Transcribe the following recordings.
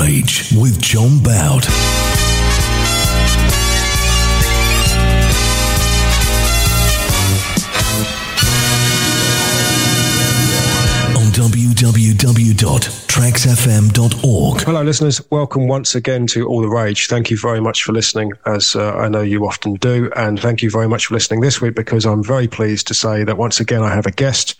Rage with Jon Boud. www.traxfm.org. Hello, listeners. Welcome once again to All the Rage. Thank you very much for listening, as uh, I know you often do. And thank you very much for listening this week because I'm very pleased to say that once again I have a guest,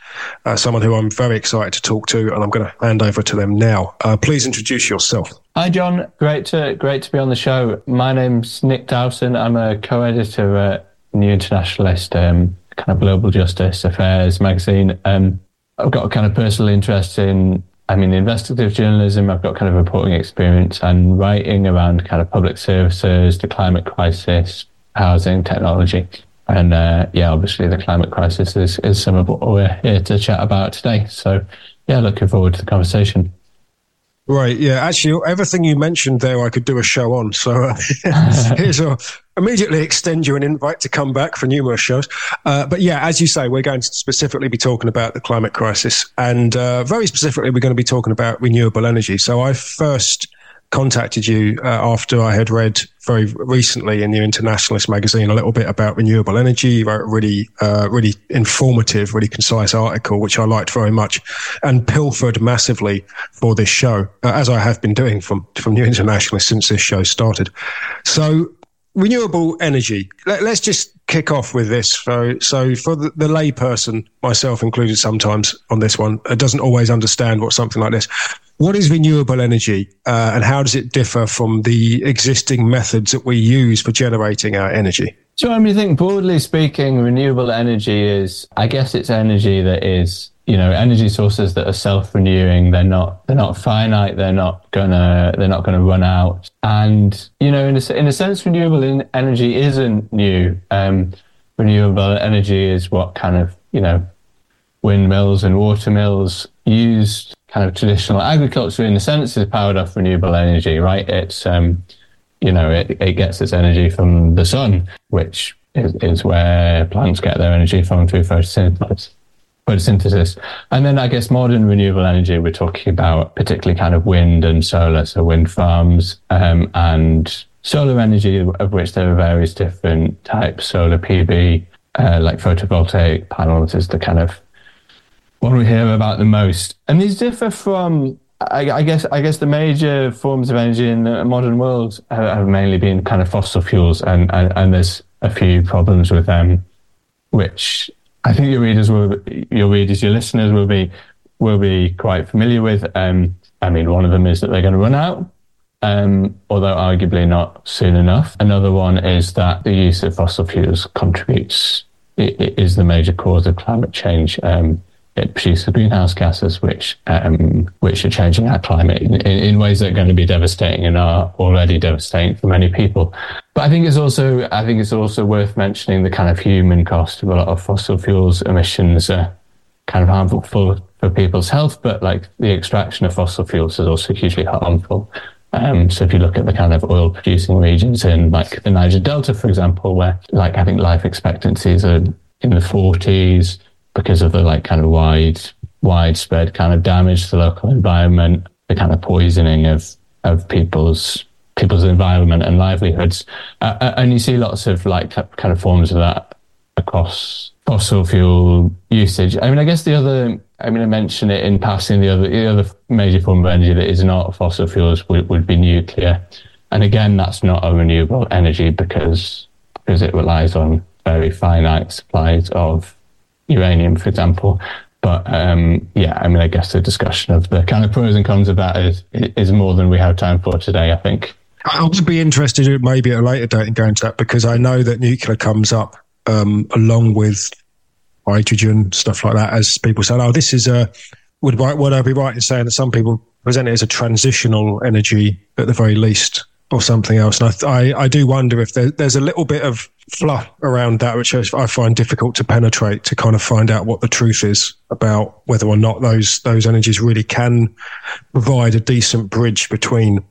uh, someone who I'm very excited to talk to, and I'm going to hand over to them now. Uh, please introduce yourself. Hi, Jon. Great to great to be on the show. My name's Nick Dowson. I'm a co-editor at New Internationalist, um, kind of global justice affairs magazine. Um, I've got a kind of personal interest in, I mean, investigative journalism. I've got kind of reporting experience and writing around kind of public services, the climate crisis, housing, technology. And uh, yeah, obviously the climate crisis is, is some of what we're here to chat about today. So yeah, looking forward to the conversation. Right. Yeah. Actually, everything you mentioned there, I could do a show on. So uh, here's a immediately extend you an invite to come back for numerous shows. Uh, but yeah, as you say, we're going to specifically be talking about the climate crisis, and uh, very specifically, we're going to be talking about renewable energy. So I first contacted you uh, after I had read very recently in the Internationalist magazine a little bit about renewable energy. You wrote a really, uh, really informative, really concise article, which I liked very much, and pilfered massively for this show, uh, as I have been doing from from New Internationalist since this show started. So renewable energy. Let, us just kick off with this. So, so for the, the layperson, myself included, sometimes on this one, doesn't always understand what something like this. What is renewable energy, uh, and how does it differ from the existing methods that we use for generating our energy? So, I mean, I think broadly speaking, renewable energy is, I guess, it's energy that is you know energy sources that are self-renewing. They're not they're not finite. They're not gonna they're not gonna run out. And you know in a, in a sense renewable energy isn't new. Um, renewable energy is what kind of you know windmills and water mills used kind of traditional agriculture in a sense is powered off renewable energy right it's um, you know it, it gets its energy from the sun which is, is where plants get their energy from through photosynthesis photosynthesis. And then I guess modern renewable energy, we're talking about particularly kind of wind and solar, so wind farms um, and solar energy, of which there are various different types. Solar PV, uh, like photovoltaic panels, is the kind of one we hear about the most. And these differ from, I, I guess, I guess the major forms of energy in the modern world have, have mainly been kind of fossil fuels, and, and, and there's a few problems with them, which I think your readers will, your readers, your listeners will be will be quite familiar with. Um, I mean, one of them is that they're going to run out, um, although arguably not soon enough. Another one is that the use of fossil fuels contributes it, it is the major cause of climate change. Um, it produces greenhouse gases, which um, which are changing our climate in, in, ways that are going to be devastating and are already devastating for many people. But I think it's also I think it's also worth mentioning the kind of human cost of a lot of fossil fuels emissions are kind of harmful for, for people's health, but like the extraction of fossil fuels is also hugely harmful. Um, so if you look at the kind of oil producing regions in like the Niger Delta, for example, where like I think life expectancies are in the 40s, because of the like kind of wide widespread kind of damage to the local environment, the kind of poisoning of of people's people's environment and livelihoods, uh, uh and you see lots of like kind of forms of that across fossil fuel usage. I mean, I guess the other, I mean, I mentioned it in passing. The other, the other major form of energy that is not fossil fuels would, would be nuclear, and again, that's not a renewable energy because because it relies on very finite supplies of uranium, for example. But um, yeah, I mean, I guess the discussion of the kind of pros and cons of that is is more than we have time for today. I think. I would be interested, maybe at a later date, in going to that because I know that nuclear comes up um, along with hydrogen stuff like that. As people say, "Oh, this is a," would would I be right in saying that some people present it as a transitional energy at the very least? or something else. And I, I, I do wonder if there, there's a little bit of fluff around that, which I find difficult to penetrate to kind of find out what the truth is about whether or not those those energies really can provide a decent bridge between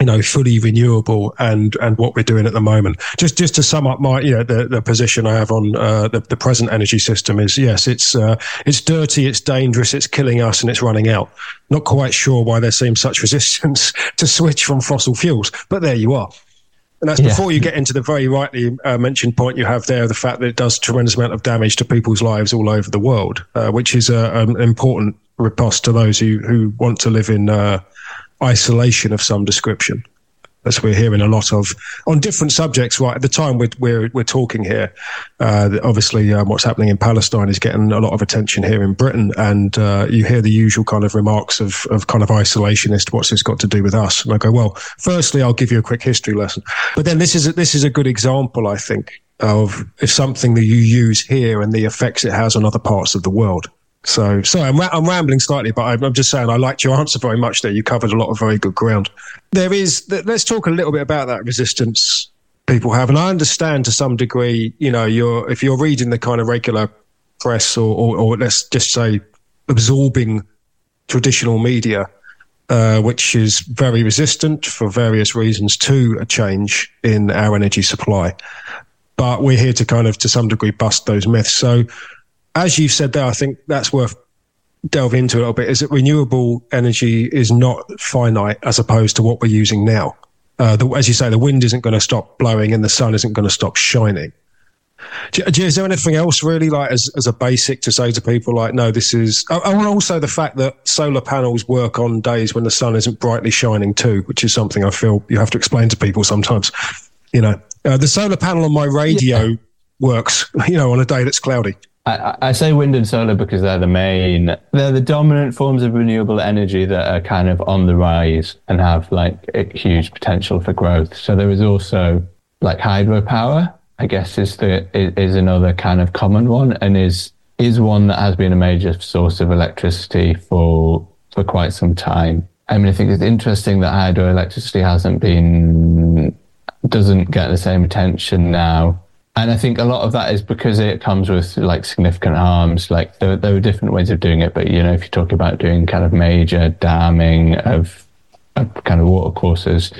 you know, fully renewable and and what we're doing at the moment. Just just to sum up my you know the, the position I have on uh, the the present energy system is yes, it's uh, it's dirty, it's dangerous, it's killing us, and it's running out. Not quite sure why there seems such resistance to switch from fossil fuels, but there you are. And that's yeah. before you get into the very rightly uh, mentioned point you have there, the fact that it does tremendous amount of damage to people's lives all over the world, uh, which is an important riposte to those who, who want to live in uh, isolation of some description as we're hearing a lot of on different subjects. Right at the time we're we're, we're talking here, uh, obviously um, what's happening in Palestine is getting a lot of attention here in Britain, and uh, you hear the usual kind of remarks of of kind of isolationist. What's this got to do with us? And I go, well, firstly, I'll give you a quick history lesson, but then this is a, this is a good example, I think, of if something that you use here and the effects it has on other parts of the world. So, sorry, I'm, I'm rambling slightly, but I'm, I'm, just saying I liked your answer very much there. You covered a lot of very good ground. There is, let's talk a little bit about that resistance people have. And I understand to some degree, you know, you're, if you're reading the kind of regular press or, or, or let's just say absorbing traditional media, uh, which is very resistant for various reasons to a change in our energy supply. But we're here to kind of, to some degree, bust those myths. So, as you said there, I think that's worth delving into a little bit. Is that renewable energy is not finite as opposed to what we're using now. Uh, the, as you say, the wind isn't going to stop blowing and the sun isn't going to stop shining. Do, do, is there anything else really like as, as a basic to say to people like, no, this is, oh, and also the fact that solar panels work on days when the sun isn't brightly shining too, which is something I feel you have to explain to people sometimes. You know, uh, the solar panel on my radio yeah. works, you know, on a day that's cloudy. I, I, say wind and solar because they're the main, they're the dominant forms of renewable energy that are kind of on the rise and have like a huge potential for growth. So there is also like hydropower, I guess is the is another kind of common one and is is one that has been a major source of electricity for for quite some time. I mean, I think it's interesting that hydroelectricity hasn't been doesn't get the same attention now and I think a lot of that is because it comes with like significant harms. Like there, there are different ways of doing it, but you know, if you talk about doing kind of major damming of, of kind of water courses,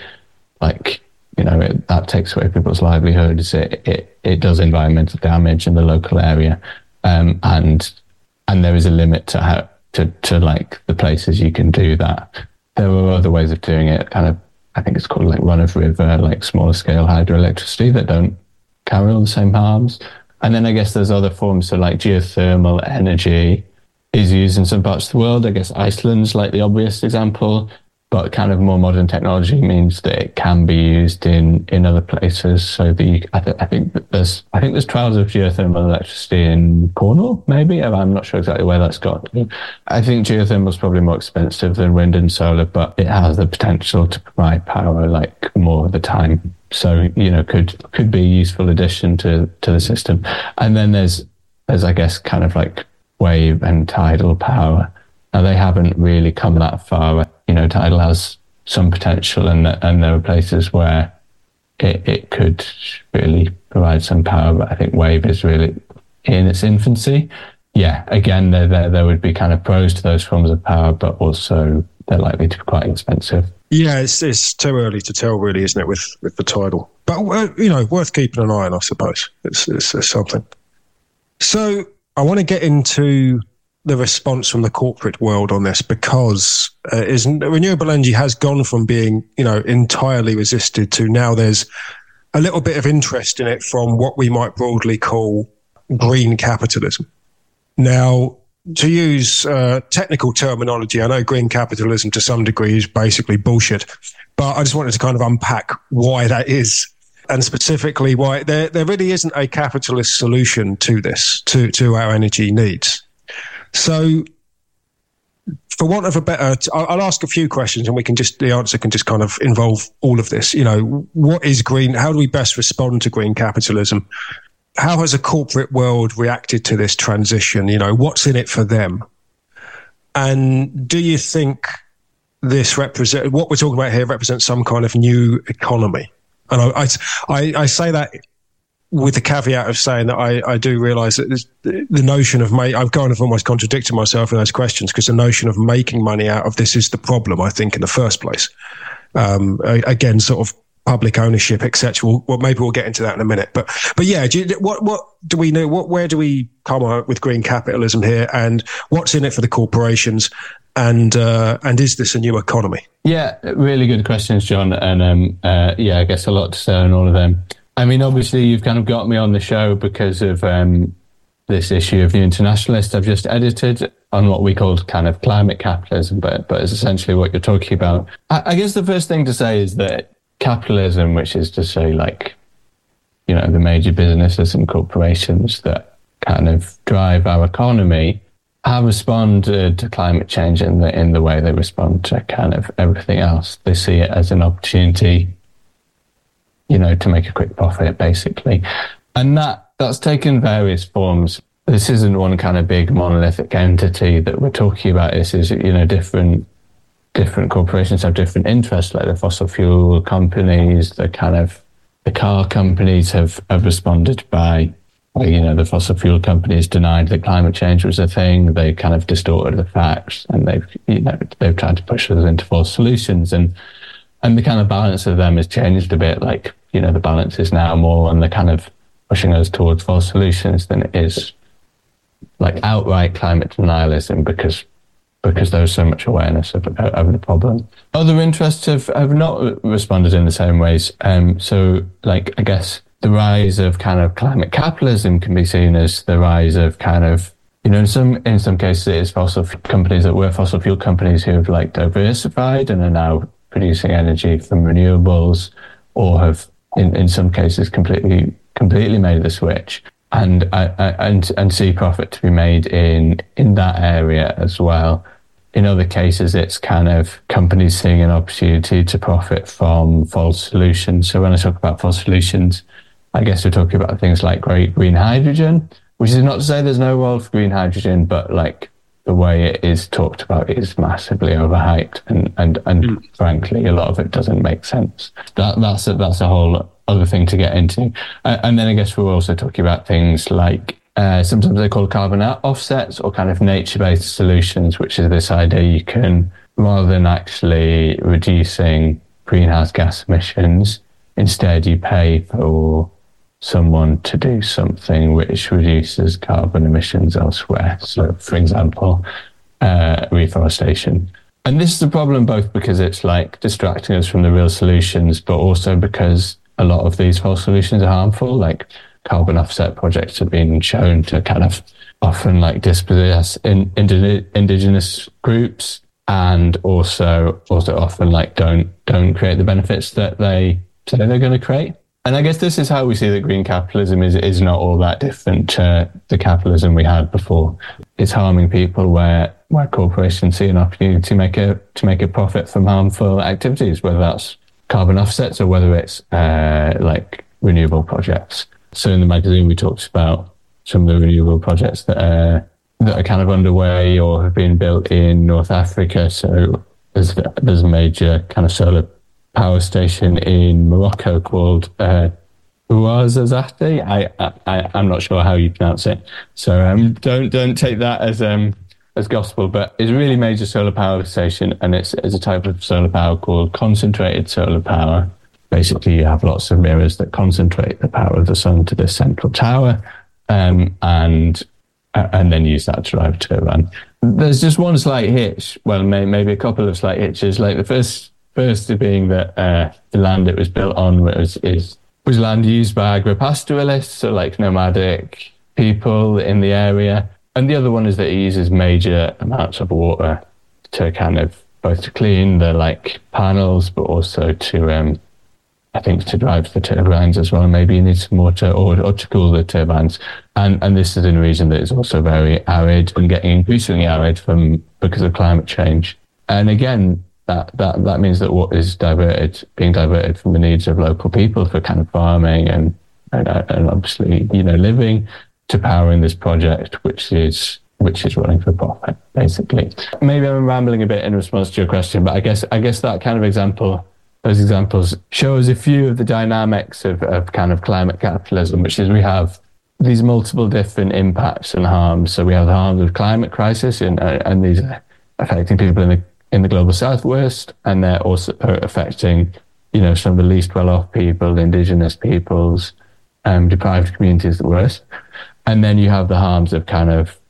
like you know, it, that takes away people's livelihoods. It, it it does environmental damage in the local area, um, and and there is a limit to how to to like the places you can do that. There are other ways of doing it. Kind of, I think it's called like run of river, like smaller scale hydroelectricity that don't carry all the same harms. And then I guess there's other forms, so like geothermal energy is used in some parts of the world. I guess Iceland's like the obvious example, but kind of more modern technology means that it can be used in, in other places. So the I, th- I think there's I think there's trials of geothermal electricity in Cornwall, maybe. I'm not sure exactly where that's got. I think geothermal is probably more expensive than wind and solar, but it has the potential to provide power like more of the time. So you know, could could be a useful addition to to the system. And then there's there's I guess kind of like wave and tidal power. Now they haven't really come that far. You know, tidal has some potential, and and there are places where it, it could really provide some power. But I think wave is really in its infancy. Yeah, again, there there there would be kind of pros to those forms of power, but also they're likely to be quite expensive. Yeah, it's, it's too early to tell, really, isn't it, with, with the tidal? But, uh, you know, worth keeping an eye on, I suppose. It's, it's, it's something. So I want to get into the response from the corporate world on this because uh, is renewable energy has gone from being, you know, entirely resisted to now there's a little bit of interest in it from what we might broadly call green capitalism. Now, to use uh, technical terminology, I know green capitalism to some degree is basically bullshit, but I just wanted to kind of unpack why that is. And specifically, why there, there really isn't a capitalist solution to this, to, to our energy needs. So, for want of a better, I'll ask a few questions and we can just, the answer can just kind of involve all of this. You know, what is green? How do we best respond to green capitalism? how has a corporate world reacted to this transition? You know, what's in it for them? And do you think this represent what we're talking about here represents some kind of new economy? And I, I, I say that with the caveat of saying that I, I do realize that the notion of make, I've kind of almost contradicted myself in those questions because the notion of making money out of this is the problem, I think, in the first place. um, again, sort of public ownership, etc. We'll, well, maybe we'll get into that in a minute. But but yeah, you, what what do we know? What where do we come out with green capitalism here, and what's in it for the corporations? And uh, and is this a new economy? Yeah, really good questions, Jon. And um, uh, yeah, I guess a lot to say on all of them. I mean, obviously, you've kind of got me on the show because of um, this issue of New Internationalist I've just edited on what we called kind of climate capitalism, but but it's essentially what you're talking about. I, I guess the first thing to say is that capitalism, which is to say like, you know, the major businesses and corporations that kind of drive our economy, have responded to climate change in the in the way they respond to kind of everything else. They see it as an opportunity, you know, to make a quick profit, basically, and that that's taken various forms. This isn't one kind of big monolithic entity that we're talking about. This is you know different different corporations have different interests, like the fossil fuel companies, the kind of the car companies have, have responded by, you know, the fossil fuel companies denied that climate change was a thing. They kind of distorted the facts and they've, you know, they've tried to push us into false solutions. And, and the kind of balance of them has changed a bit. Like, you know, the balance is now more on the kind of pushing us towards false solutions than it is like outright climate denialism because because there was so much awareness of, of the problem. Other interests have, have not responded in the same ways. Um, so, like, I guess the rise of kind of climate capitalism can be seen as the rise of kind of you know, in some in some cases, it is fossil companies that were fossil fuel companies who have like diversified and are now producing energy from renewables, or have in, in some cases completely completely made the switch and and and see profit to be made in in that area as well in other cases, it's kind of companies seeing an opportunity to profit from false solutions. So when I talk about false solutions, I guess we're talking about things like green hydrogen, which is not to say there's no role for green hydrogen, but like the way it is talked about is massively overhyped, and and and mm. frankly, a lot of it doesn't make sense. That that's a, that's a whole other thing to get into. Uh, and then I guess we're also talking about things like uh, sometimes they're called carbon offsets or kind of nature based solutions, which is this idea you can, rather than actually reducing greenhouse gas emissions, instead you pay for someone to do something which reduces carbon emissions elsewhere. So, for example, uh, reforestation. And this is a problem both because it's like distracting us from the real solutions, but also because a lot of these false solutions are harmful. Like carbon offset projects have been shown to kind of often like dispossess in, indigenous groups and also also often like don't don't create the benefits that they say they're going to create. And I guess this is how we see that green capitalism is is not all that different to the capitalism we had before. It's harming people where where corporations see an opportunity to make a to make a profit from harmful activities, whether that's carbon offsets or whether it's uh, like renewable projects. So in the magazine, we talked about some of the renewable projects that are that are kind of underway or have been built in North Africa. So there's there's a major kind of solar power station in Morocco called uh. I, I I'm not sure how you pronounce it. So um, don't don't take that as um as gospel, but it's a really major solar power station, and it's, it's a type of solar power called concentrated solar power basically you have lots of mirrors that concentrate the power of the sun to this central tower um, and uh, and then use that to drive a turbine. There's just one slight hitch. Well, may, maybe a couple of slight hitches. Like the first, first being that uh, the land it was built on was is was land used by agropastoralists, so like nomadic people in the area. And the other one is that it uses major amounts of water to kind of both to clean the like panels, but also to um, I think to drive the turbines as well. Maybe you need some water or, or to cool the turbines. And and this is in a region that is also very arid and getting increasingly arid from because of climate change. And again, that that that means that what is diverted, being diverted from the needs of local people for kind of farming and and, and obviously you know living to powering this project, which is which is running for profit, basically. Maybe I'm rambling a bit in response to your question, but I guess I guess that kind of example those examples shows a few of the dynamics of, of kind of climate capitalism, which is we have these multiple different impacts and harms. So we have the harms of climate crisis and, uh, and these affecting people in the in the global southwest, and they're also affecting, you know, some of the least well-off people, indigenous peoples, um, deprived communities the worst. And then you have the harms of kind of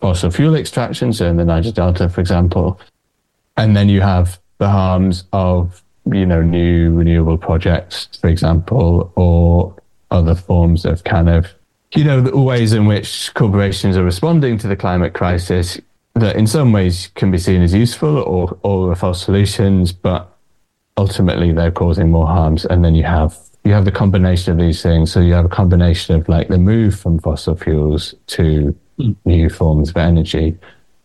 fossil fuel extraction, so in the Niger Delta, for example. And then you have the harms of, you know, new renewable projects, for example, or other forms of kind of, you know, the ways in which corporations are responding to the climate crisis that in some ways can be seen as useful or, or false solutions, but ultimately they're causing more harms. And then you have you have the combination of these things. So you have a combination of like the move from fossil fuels to mm. new forms of energy,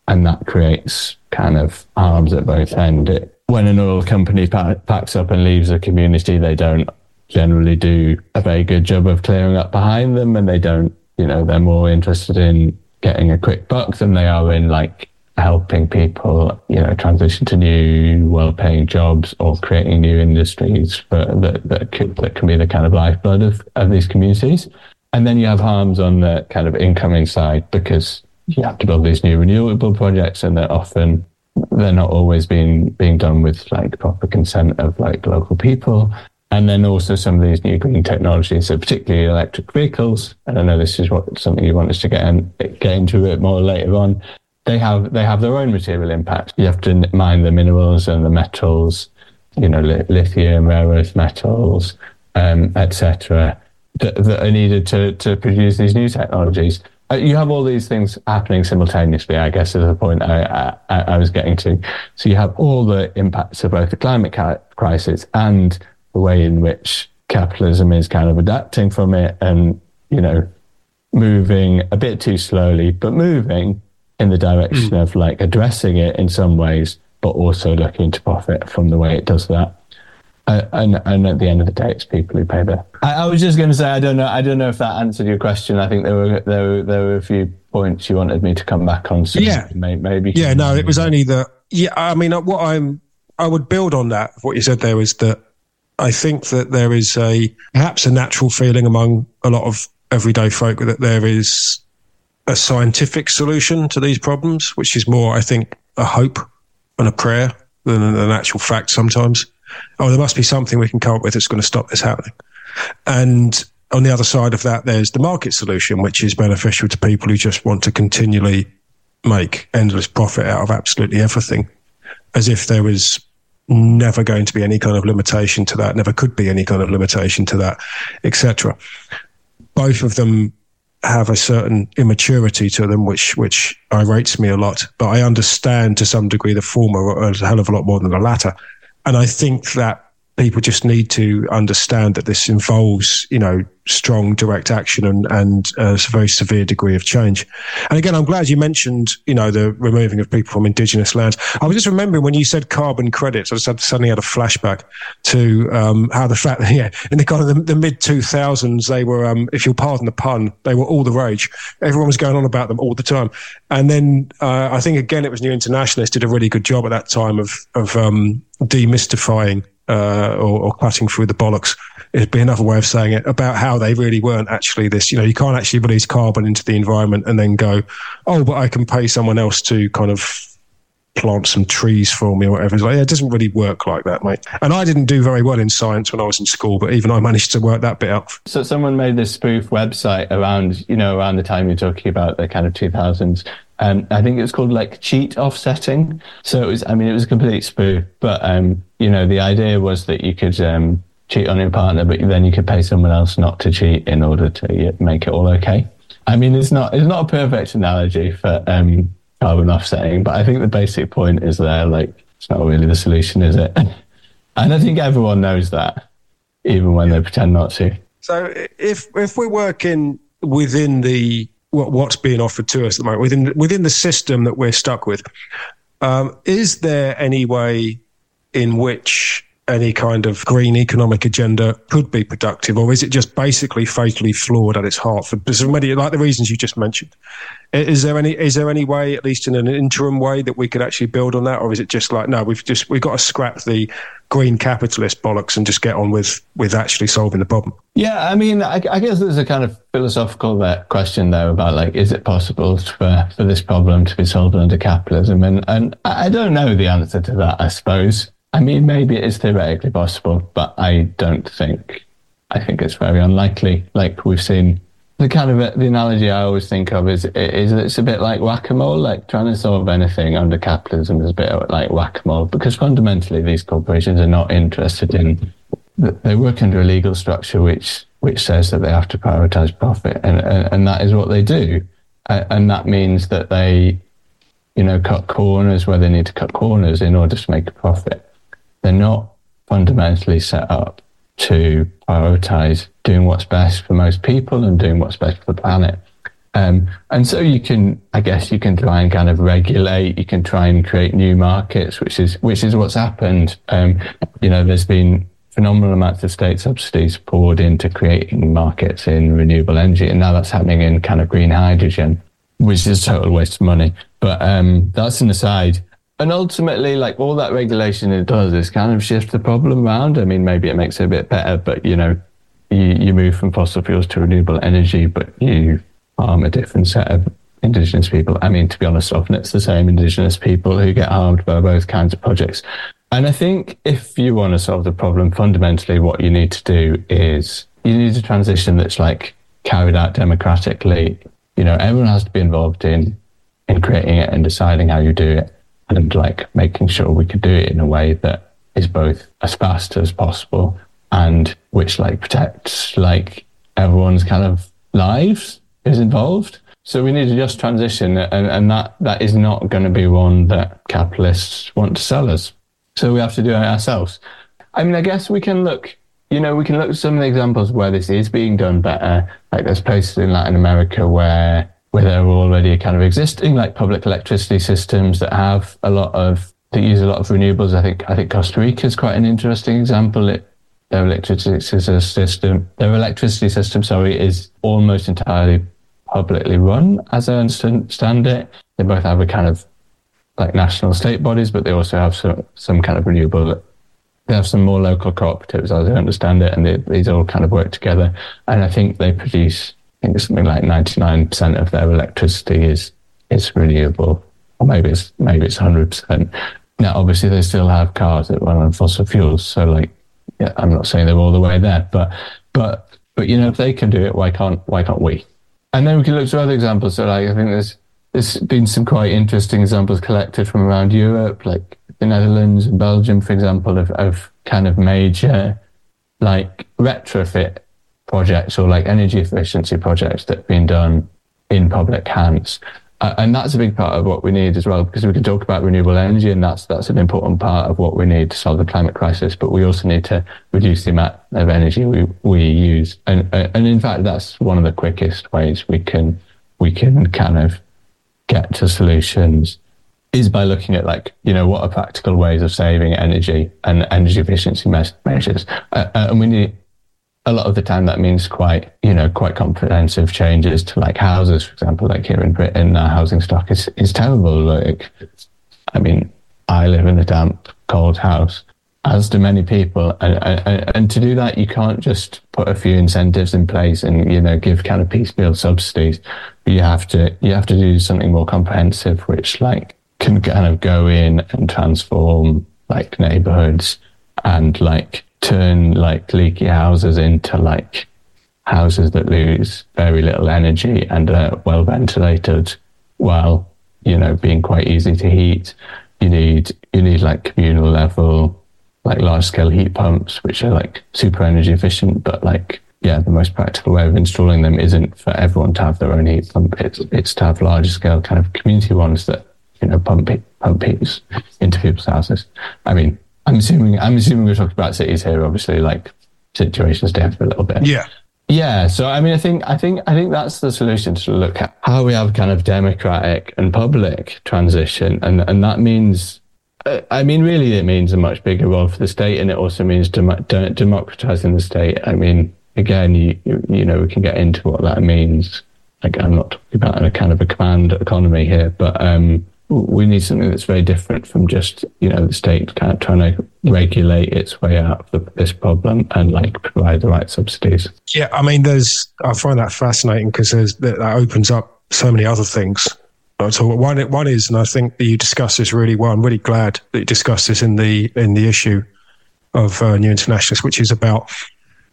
and that creates kind of harms at both ends. When an oil company packs up and leaves a community, they don't generally do a very good job of clearing up behind them, and they don't, you know, they're more interested in getting a quick buck than they are in like helping people, you know, transition to new, well-paying jobs or creating new industries for, that that, could, that can be the kind of lifeblood of, of these communities. And then you have harms on the kind of incoming side because you have to build these new renewable projects, and they're often they're not always being being done with like proper consent of like local people. And then also some of these new green technologies, so particularly electric vehicles. And I know this is what something you want us to get in, get into a bit more later on they have they have their own material impact. You have to mine the minerals and the metals, you know, lithium, rare earth metals, um, etc., that, that, are needed to to produce these new technologies. Uh, you have all these things happening simultaneously. I guess is the point I, I, I was getting to. So you have all the impacts of both the climate ca- crisis and the way in which capitalism is kind of adapting from it, and you know, moving a bit too slowly, but moving in the direction mm. of like addressing it in some ways, but also looking to profit from the way it does that. Uh, and and at the end of the day, it's people who pay the. I, I, was just going to say I don't know I don't know if that answered your question. I think there were there were there were a few points you wanted me to come back on. So yeah, maybe. Yeah, no, it was only that. Yeah, I mean, uh, what I'm I would build on that. What you said there is that I think that there is a perhaps a natural feeling among a lot of everyday folk that there is a scientific solution to these problems, which is more, I think, a hope and a prayer than an actual fact sometimes. Oh, there must be something we can come up with that's going to stop this happening. And on the other side of that, there's the market solution, which is beneficial to people who just want to continually make endless profit out of absolutely everything, as if there was never going to be any kind of limitation to that, never could be any kind of limitation to that, etc. Both of them have a certain immaturity to them, which which irates me a lot. But I understand to some degree the former a hell of a lot more than the latter, and I think that people just need to understand that this involves, you know, strong direct action and, and a very severe degree of change. And again, I'm glad you mentioned, you know, the removing of people from indigenous lands. I was just remembering when you said carbon credits, I just had, suddenly had a flashback to um, how the fact that, yeah, in the kind of the, the mid 2000s, they were, um, if you'll pardon the pun, they were all the rage. Everyone was going on about them all the time. And then uh, I think, again, it was New Internationalist did a really good job at that time of, of um, demystifying uh, or, or, cutting through the bollocks. It'd be another way of saying it about how they really weren't actually this. You know, you can't actually release carbon into the environment and then go, oh, but I can pay someone else to kind of plant some trees for me or whatever. It's like, yeah, it doesn't really work like that, mate. And I didn't do very well in science when I was in school, but even I managed to work that bit out. So someone made this spoof website around, you know, around the time you're talking about the kind of 2000s um, I think it was called like cheat offsetting. So it was, I mean, it was a complete spoof, but, um, you know, the idea was that you could, um, cheat on your partner, but then you could pay someone else not to cheat in order to make it all okay. I mean, it's not, it's not a perfect analogy for, um, carbon offsetting, but I think the basic point is there, like, it's not really the solution, is it? and I think everyone knows that, even when they pretend not to. So if, if we're working within the what, what's being offered to us at the moment within within the system that we're stuck with. Um, is there any way in which any kind of green economic agenda could be productive, or is it just basically fatally flawed at its heart for many, like the reasons you just mentioned? Is there any is there any way, at least in an interim way, that we could actually build on that, or is it just like no, we've just we've got to scrap the green capitalist bollocks and just get on with with actually solving the problem. Yeah, I mean, I, I guess there's a kind of philosophical uh, question there about like, is it possible for for this problem to be solved under capitalism? And and I don't know the answer to that. I suppose. I mean, maybe it is theoretically possible, but I don't think. I think it's very unlikely. Like we've seen the kind of uh, the analogy I always think of is is it's a bit like whack a mole. Like trying to solve anything under capitalism is a bit like whack a mole because fundamentally these corporations are not interested in. They work under a legal structure which which says that they have to prioritize profit, and and, and that is what they do, and that means that they, you know, cut corners where they need to cut corners in order to make a profit. They're not fundamentally set up to prioritize doing what's best for most people and doing what's best for the planet. Um, and so you can, I guess, you can try and kind of regulate. You can try and create new markets, which is which is what's happened. Um, you know, there's been phenomenal amounts of state subsidies poured into creating markets in renewable energy, and now that's happening in kind of green hydrogen, which is a total waste of money. But um, that's an aside. And ultimately, like all that regulation it does is kind of shift the problem around. I mean, maybe it makes it a bit better, but you know, you, you move from fossil fuels to renewable energy, but you harm a different set of indigenous people. I mean, to be honest, often it's the same indigenous people who get harmed by both kinds of projects. And I think if you want to solve the problem, fundamentally, what you need to do is you need a transition that's like carried out democratically. You know, everyone has to be involved in in creating it and deciding how you do it and like making sure we can do it in a way that is both as fast as possible and which like protects like everyone's kind of lives is involved. So we need to just transition and, and that, that is not going to be one that capitalists want to sell us. So we have to do it ourselves. I mean, I guess we can look, you know, we can look at some of the examples where this is being done better. Like there's places in Latin America where where there are already kind of existing like public electricity systems that have a lot of that use a lot of renewables. I think I think Costa Rica is quite an interesting example. It, their electricity system, their electricity system, sorry, is almost entirely publicly run, as I understand it. They both have a kind of like national state bodies, but they also have some some kind of renewable. They have some more local cooperatives, as I understand it, and they, these all kind of work together. And I think they produce I think it's something like 99% of their electricity is is renewable, or maybe it's maybe it's 100%. Now, obviously, they still have cars that run on fossil fuels, so like, yeah, I'm not saying they're all the way there, but but but you know, if they can do it, why can't why can't we? And then we can look to other examples. So, like, I think there's there's been some quite interesting examples collected from around Europe, like the Netherlands and Belgium, for example, of, of kind of major like retrofit projects or like energy efficiency projects that have been done in public hands. Uh, and that's a big part of what we need as well, because we can talk about renewable energy, and that's that's an important part of what we need to solve the climate crisis. But we also need to reduce the amount of energy we, we use, and and in fact, that's one of the quickest ways we can we can kind of get to solutions is by looking at like you know what are practical ways of saving energy and energy efficiency measures, uh, uh, and we need a lot of the time that means quite, you know, quite comprehensive changes to like houses, for example, like here in Britain, our housing stock is, is terrible. Like, I mean, I live in a damp, cold house, as do many people. And, and, and to do that, you can't just put a few incentives in place and, you know, give kind of piecemeal subsidies. You have to, you have to do something more comprehensive, which like can kind of go in and transform like neighborhoods and like turn like leaky houses into like houses that lose very little energy and are well ventilated while you know being quite easy to heat. You need you need like communal level like large scale heat pumps which are like super energy efficient but like yeah the most practical way of installing them isn't for everyone to have their own heat pump. It's it's to have larger scale kind of community ones that you know pump pump heat into people's houses. I mean I'm assuming I'm assuming we're talking about cities here. Obviously, like situations differ a little bit. Yeah. Yeah, so I mean, I think I think I think that's the solution to look at how we have kind of democratic and public transition, and and that means, uh, I mean, really, it means a much bigger role for the state, and it also means dem- de- democratizing the state. I mean, again, you you know, we can get into what that means. Like, I'm not talking about a kind of a command economy here, but um, we need something that's very different from just you know the state kind of trying to regulate its way out of this problem and like provide the right subsidies. Yeah, I mean, there's I find that fascinating because there's that, that opens up so many other things. So one one is, and I think that you discussed this really well. I'm really glad that you discussed this in the in the issue of uh, New Internationalist, which is about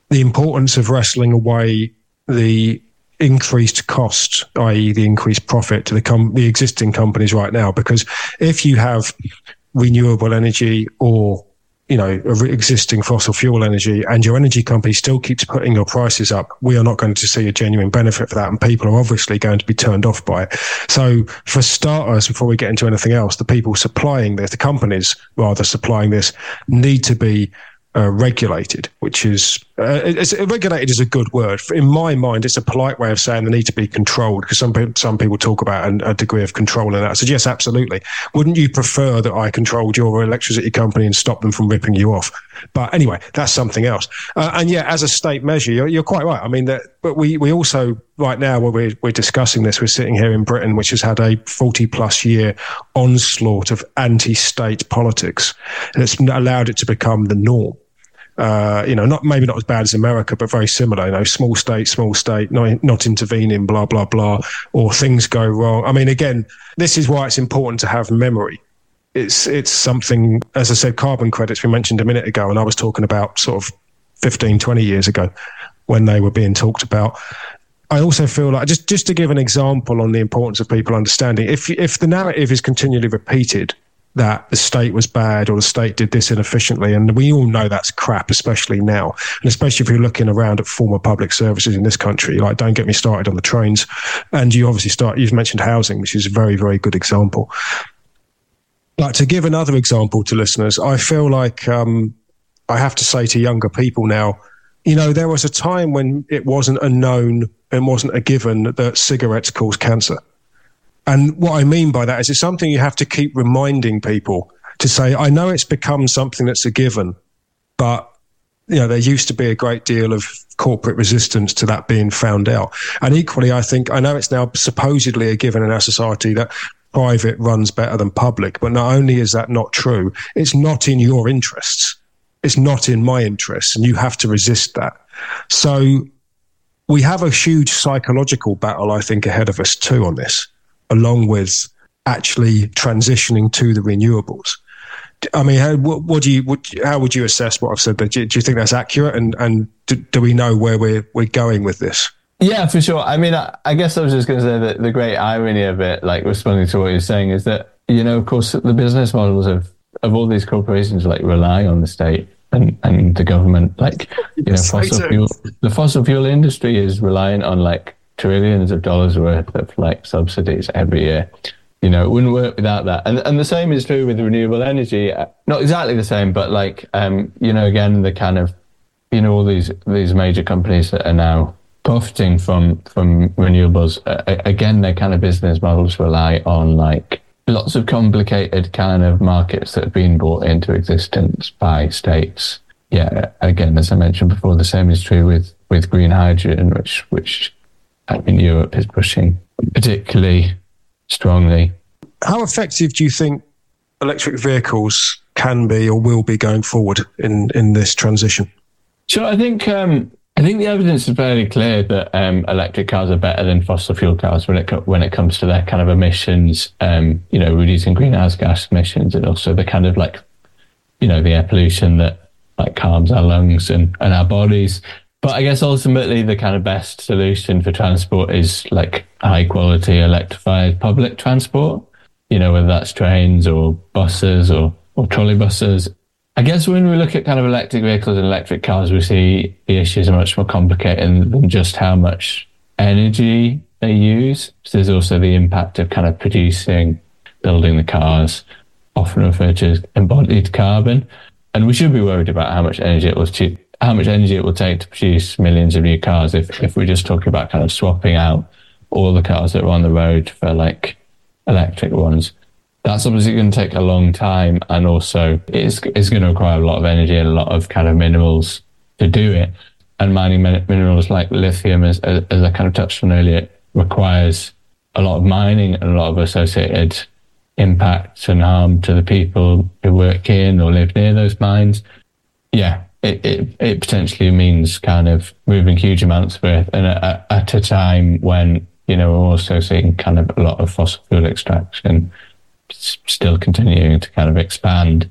the importance of wrestling away the increased cost, i.e., the increased profit to the com- the existing companies right now. Because if you have renewable energy or you know existing fossil fuel energy and your energy company still keeps putting your prices up we are not going to see a genuine benefit for that and people are obviously going to be turned off by it so for starters before we get into anything else the people supplying this the companies rather supplying this need to be uh, regulated, which is uh, it's, regulated is a good word. In my mind, it's a polite way of saying they need to be controlled because some people, some people talk about an, a degree of control in that. I said, yes, absolutely. Wouldn't you prefer that I controlled your electricity company and stop them from ripping you off? But anyway, that's something else. Uh, and yeah, as a state measure, you're, you're quite right. I mean, that, but we, we also right now, while we're, we're discussing this, we're sitting here in Britain, which has had a 40 plus year onslaught of anti state politics. And it's allowed it to become the norm uh, you know, not maybe not as bad as America, but very similar. You know, small state, small state, not, not intervening, blah blah blah, or things go wrong. I mean, again, this is why it's important to have memory. It's it's something, as I said, carbon credits we mentioned a minute ago, and I was talking about sort of 15, 20 years ago when they were being talked about. I also feel like just just to give an example on the importance of people understanding, if if the narrative is continually repeated that the state was bad or the state did this inefficiently. And we all know that's crap, especially now. And especially if you're looking around at former public services in this country, like don't get me started on the trains. And you obviously start, you've mentioned housing, which is a very, very good example. But to give another example to listeners, I feel like um, I have to say to younger people now, you know, there was a time when it wasn't a known and wasn't a given that cigarettes cause cancer. And what I mean by that is it's something you have to keep reminding people to say, I know it's become something that's a given, but you know, there used to be a great deal of corporate resistance to that being found out. And equally, I think, I know it's now supposedly a given in our society that private runs better than public, but not only is that not true, it's not in your interests. It's not in my interests, and you have to resist that. So we have a huge psychological battle, I think, ahead of us too on this along with actually transitioning to the renewables. I mean, how, what, what do you, what, how would you assess what I've said? Do, do you think that's accurate? And, and do, do, we know where we're, we're going with this? Yeah, for sure. I mean, I, I guess I was just going to say that the great irony of it, like responding to what you're saying, is that, you know, of course, the business models of, of all these corporations like rely on the state and, and the government. Like, you know, fossil fuel, the fossil fuel industry is reliant on like trillions of dollars worth of like subsidies every year. You know, it wouldn't work without that. And and the same is true with renewable energy. Uh, not exactly the same, but like um, you know, again, the kind of you know all these these major companies that are now profiting from from renewables. Uh, again, their kind of business models rely on like lots of complicated kind of markets that have been brought into existence by states. Yeah, again, as I mentioned before, the same is true with with green hydrogen, which which in Europe is pushing particularly strongly. How effective do you think electric vehicles can be or will be going forward in, in this transition? Sure, I think um, I think the evidence is fairly clear that um, electric cars are better than fossil fuel cars when it co- when it comes to their kind of emissions, um, you know, reducing greenhouse gas emissions, and also the kind of like, you know, the air pollution that like harms our lungs and, and our bodies. But I guess ultimately the kind of best solution for transport is like high quality electrified public transport, you know, whether that's trains or buses or, or trolley buses. I guess when we look at kind of electric vehicles and electric cars, we see the issues are much more complicated than just how much energy they use. So there's also the impact of kind of producing, building the cars, often referred to as embodied carbon. And we should be worried about how much energy it will how much energy it will take to produce millions of new cars if, if we're just talking about kind of swapping out all the cars that are on the road for like electric ones. That's obviously going to take a long time and also it's, it's going to require a lot of energy and a lot of kind of minerals to do it. And mining minerals like lithium, as, as I kind of touched on earlier, requires a lot of mining and a lot of associated impacts and harm to the people who work in or live near those mines, yeah, it, it, it potentially means kind of moving huge amounts of earth and at, at a time when, you know, we're also seeing kind of a lot of fossil fuel extraction still continuing to kind of expand.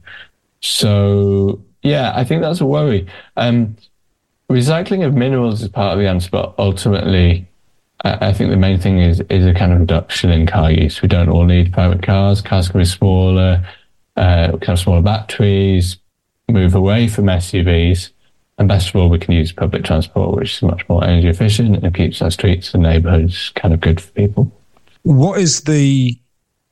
So, yeah, I think that's a worry. Um, recycling of minerals is part of the answer, but ultimately, I think the main thing is is a kind of reduction in car use. We don't all need private cars. Cars can be smaller, uh, kind of smaller batteries, move away from SUVs. And best of all, we can use public transport, which is much more energy efficient and keeps our streets and neighborhoods kind of good for people. What is the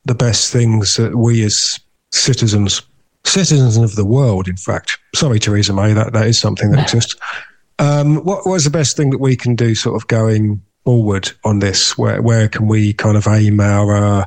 the best things that we as citizens, citizens of the world, in fact, sorry, Theresa May, that, that is something that exists. Um, what was the best thing that we can do sort of going forward on this? Where, where can we kind of aim our, uh,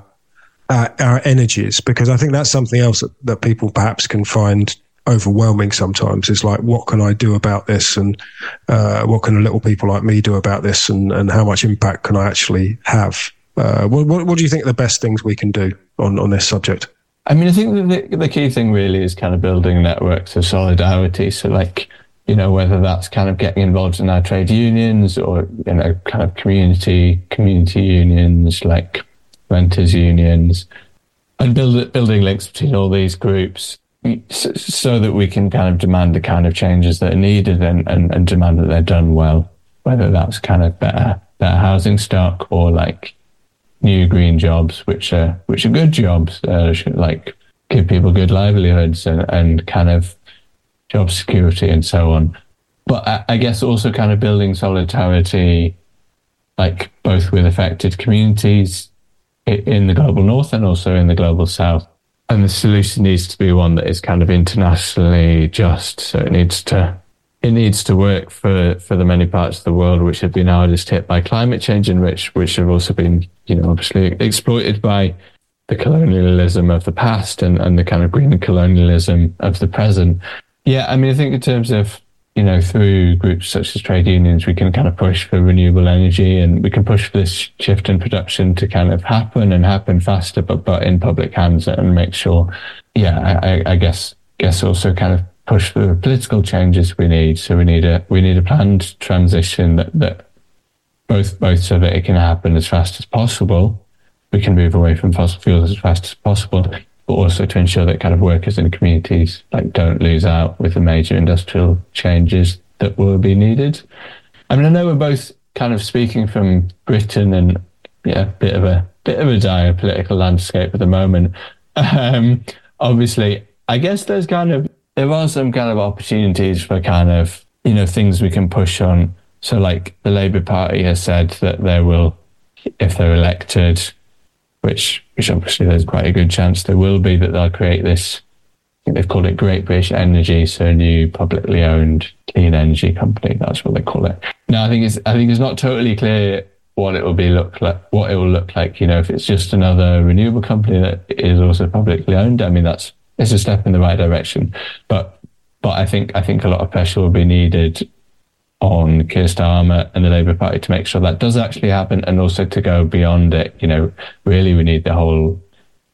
our, our energies? Because I think that's something else that, that people perhaps can find overwhelming sometimes. Is like what can i do about this? And uh, what can a little people like me do about this? And, and how much impact can i actually have? Uh, what, what, what, do you think are the best things we can do on, on this subject? I mean i think the, the key thing really is kind of building networks of solidarity. So like you know whether that's kind of getting involved in our trade unions or you know kind of community community unions like renters unions and build, building links between all these groups so that we can kind of demand the kind of changes that are needed and, and, and demand that they're done well, whether that's kind of better, better housing stock or like new green jobs, which are, which are good jobs, uh, like give people good livelihoods and, and kind of job security and so on. But I, I guess also kind of building solidarity, like both with affected communities in the global north and also in the global south and the solution needs to be one that is kind of internationally just. So it needs to it needs to work for for the many parts of the world which have been hardest hit by climate change and which which have also been you know obviously exploited by the colonialism of the past and, and the kind of green colonialism of the present. Yeah, I mean, I think in terms of you know, through groups such as trade unions, we can kind of push for renewable energy and we can push for this shift in production to kind of happen and happen faster, but, but in public hands and make sure, yeah, I, I guess, guess also kind of push for the political changes we need. So we need a, we need a planned transition that, that both, both so that it can happen as fast as possible. We can move away from fossil fuels as fast as possible but also to ensure that kind of workers and communities like don't lose out with the major industrial changes that will be needed. I mean, I know we're both kind of speaking from Britain and yeah, bit of a bit of a dire political landscape at the moment. Um, obviously, I guess there's kind of there are some kind of opportunities for kind of you know things we can push on. So, like the Labour Party has said that they will, if they're elected, which which obviously there's quite a good chance there will be that they'll create this. They've called it Great British Energy, so a new publicly owned clean energy company. That's what they call it. Now, I think it's I think it's not totally clear what it will be look like. What it will look like. You know, if it's just another renewable company that is also publicly owned. I mean, that's it's a step in the right direction. But but I think I think a lot of pressure will be needed on Keir Starmer and the Labour Party to make sure that does actually happen and also to go beyond it. You know, really we need the whole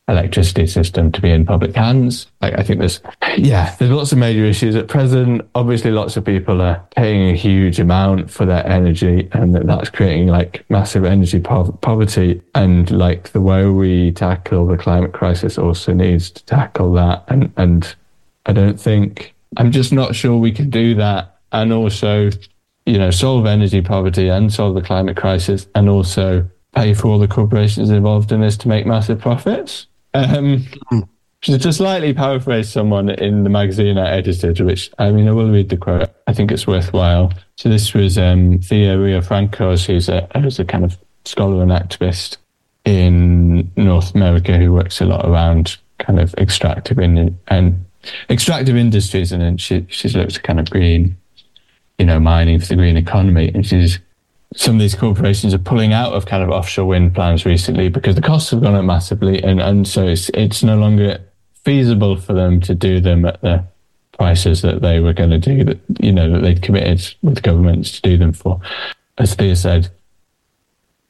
electricity system to be in public hands. Like, I think there's, yeah, there's lots of major issues at present. Obviously, lots of people are paying a huge amount for their energy, and that's creating like massive energy po- poverty. And like the way we tackle the climate crisis also needs to tackle that. And and I don't think I'm just not sure we can do that. And also you know, solve energy poverty and solve the climate crisis, and also pay for all the corporations involved in this to make massive profits. Um, to slightly paraphrase someone in the magazine I edited, which I mean, I will read the quote. I think it's worthwhile. So this was um, Thea Riofrancos, who's a, who's a kind of scholar and activist in North America who works a lot around kind of extractive in, and extractive industries, and then she, she's looked at kind of green you know, mining for the green economy. And she's, some of these corporations are pulling out of kind of offshore wind plans recently because the costs have gone up massively. And, and so it's, it's no longer feasible for them to do them at the prices that they were going to do that, you know, that they'd committed with governments to do them for. As Thea said,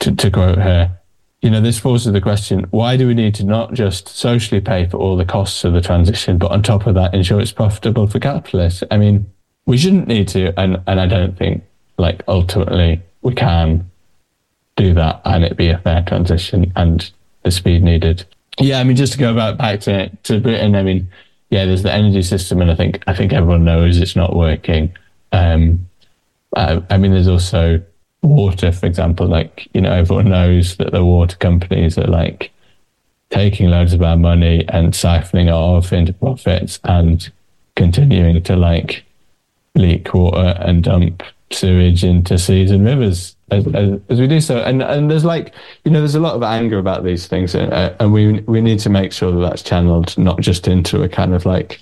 to, to quote her, you know, this poses the question why do we need to not just socially pay for all the costs of the transition, but on top of that, ensure it's profitable for capitalists? I mean, we shouldn't need to, and, and I don't think, like, ultimately we can do that and it be a fair transition and the speed needed. Yeah, I mean, just to go back, back to, to Britain, I mean, yeah, there's the energy system, and I think I think everyone knows it's not working. Um, I, I mean, there's also water, for example, like, you know, everyone knows that the water companies are like taking loads of our money and siphoning it off into profits and continuing to like leak water and dump sewage into seas and rivers as, as, as, we do so. And and there's like you know there's a lot of anger about these things, and, uh, and we we need to make sure that that's channeled not just into a kind of like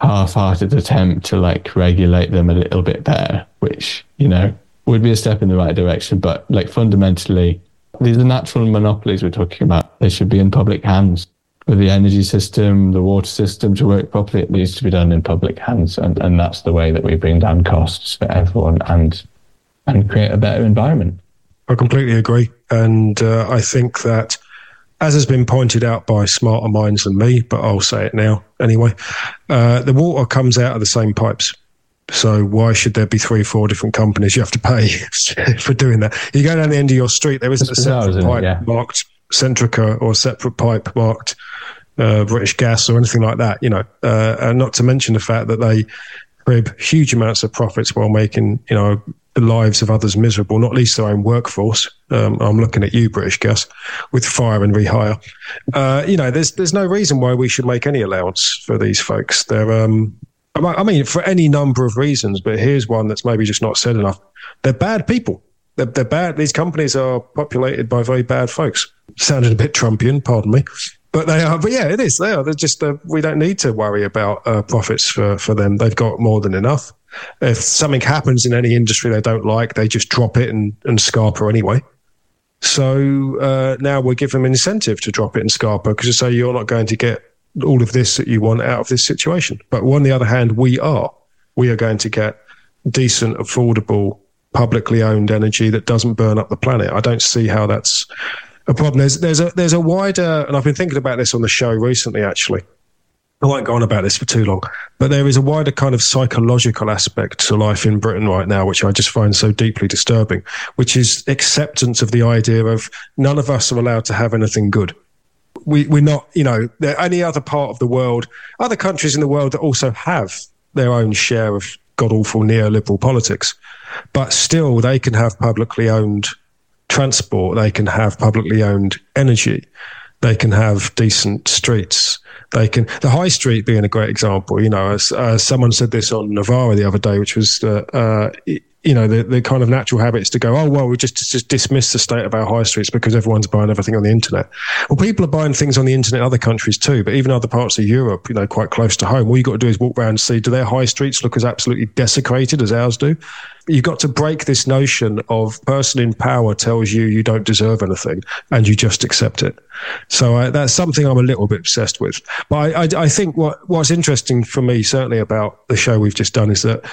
half-hearted attempt to like regulate them a little bit better, which you know would be a step in the right direction. But like fundamentally, these are natural monopolies we're talking about. They should be in public hands. For the energy system, the water system to work properly, it needs to be done in public hands. And, and that's the way that we bring down costs for everyone and and create a better environment. I completely agree. And uh, I think that, as has been pointed out by smarter minds than me, but I'll say it now anyway, uh, the water comes out of the same pipes. So why should there be three, four different companies you have to pay for doing that? You go down the end of your street, there isn't a separate pipe yeah. marked Centrica or separate pipe marked uh, British Gas or anything like that. You know, uh, and not to mention the fact that they crib huge amounts of profits while making you know the lives of others miserable, not least their own workforce. Um, I'm looking at you, British Gas, with fire and rehire. Uh, you know, there's there's no reason why we should make any allowance for these folks. They're um, I mean, for any number of reasons, but here's one that's maybe just not said enough. They're bad people. They're, they're bad. These companies are populated by very bad folks. Sounded a bit Trumpian, pardon me. But they are, but yeah, it is. They are. They're just, uh, we don't need to worry about uh, profits for, for them. They've got more than enough. If something happens in any industry they don't like, they just drop it and, and Scarper anyway. So uh, now we give them incentive to drop it in Scarper because say you're not going to get all of this that you want out of this situation. But on the other hand, we are. We are going to get decent, affordable, publicly owned energy that doesn't burn up the planet. I don't see how that's a problem. There's there's a there's a wider, and I've been thinking about this on the show recently. Actually, I won't go on about this for too long, but there is a wider kind of psychological aspect to life in Britain right now, which I just find so deeply disturbing, which is acceptance of the idea of none of us are allowed to have anything good we, we're not, you know, any other part of the world, other countries in the world that also have their own share of god awful neoliberal politics, but still they can have publicly owned transport, they can have publicly owned energy, they can have decent streets. They can the high street being a great example. You know, as, as someone said this on Novara the other day, which was uh, uh, you know, the, the kind of natural habits to go, oh, well, we just, just dismiss the state of our high streets because everyone's buying everything on the internet. Well, people are buying things on the internet in other countries too, but even other parts of Europe, you know, quite close to home. All you got to do is walk around and see, do their high streets look as absolutely desecrated as ours do? You've got to break this notion of person in power tells you you don't deserve anything and you just accept it. So uh, that's something I'm a little bit obsessed with. But I, I, I think what, what's interesting for me, certainly about the show we've just done, is that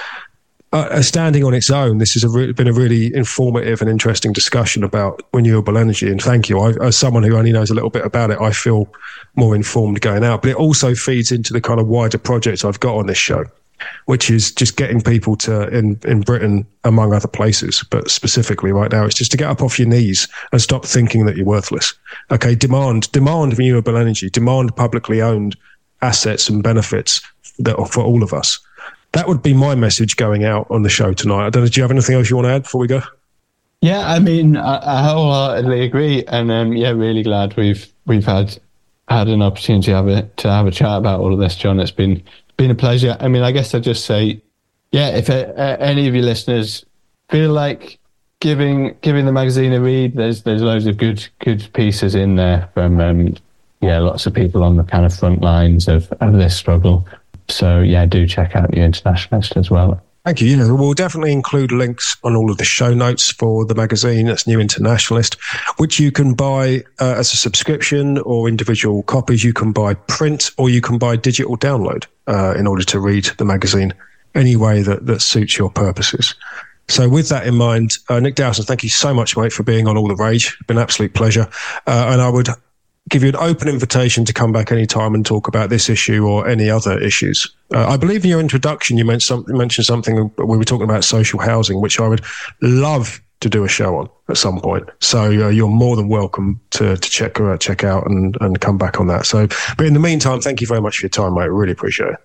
uh, standing on its own, this has re- been a really informative and interesting discussion about renewable energy. And thank you. I, as someone who only knows a little bit about it, I feel more informed going out. But it also feeds into the kind of wider project I've got on this show, which is just getting people to in in Britain, among other places, but specifically right now, it's just to get up off your knees and stop thinking that you're worthless. Okay, demand demand renewable energy, demand publicly owned assets and benefits that are for all of us that would be my message going out on the show tonight. I don't know. Do you have anything else you want to add before we go? Yeah, I mean, I, I wholeheartedly agree, and um, yeah, really glad we've we've had had an opportunity to have a to have a chat about all of this, Jon. It's been been a pleasure. I mean, I guess I'd just say, yeah, if uh, any of your listeners feel like giving giving the magazine a read, there's there's loads of good good pieces in there from um, yeah, lots of people on the kind of front lines of, of this struggle. So yeah, do check out the Internationalist as well. Thank you. Yeah, we'll definitely include links on all of the show notes for the magazine. That's New Internationalist, which you can buy uh, as a subscription or individual copies. You can buy print or you can buy digital download uh, in order to read the magazine any way that, that suits your purposes. So, with that in mind, uh, Nick Dowson, thank you so much, mate, for being on All the Rage. It's been an absolute pleasure. Uh, and I would give you an open invitation to come back anytime and talk about this issue or any other issues. Uh, I believe in your introduction, you mentioned, mentioned something we were talking about social housing, which I would love to do a show on at some point. So uh, you're more than welcome to, to check uh, check out and, and come back on that. So, but in the meantime, thank you very much for your time, mate. I really appreciate it.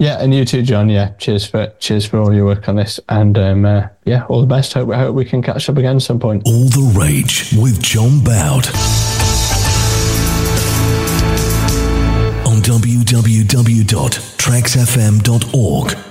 Yeah, and you too, Jon. Yeah, cheers for cheers for all your work on this, and um, uh, yeah, all the best. Hope, hope we can catch up again at some point. All the rage with Jon Boud on www.traxfm.org.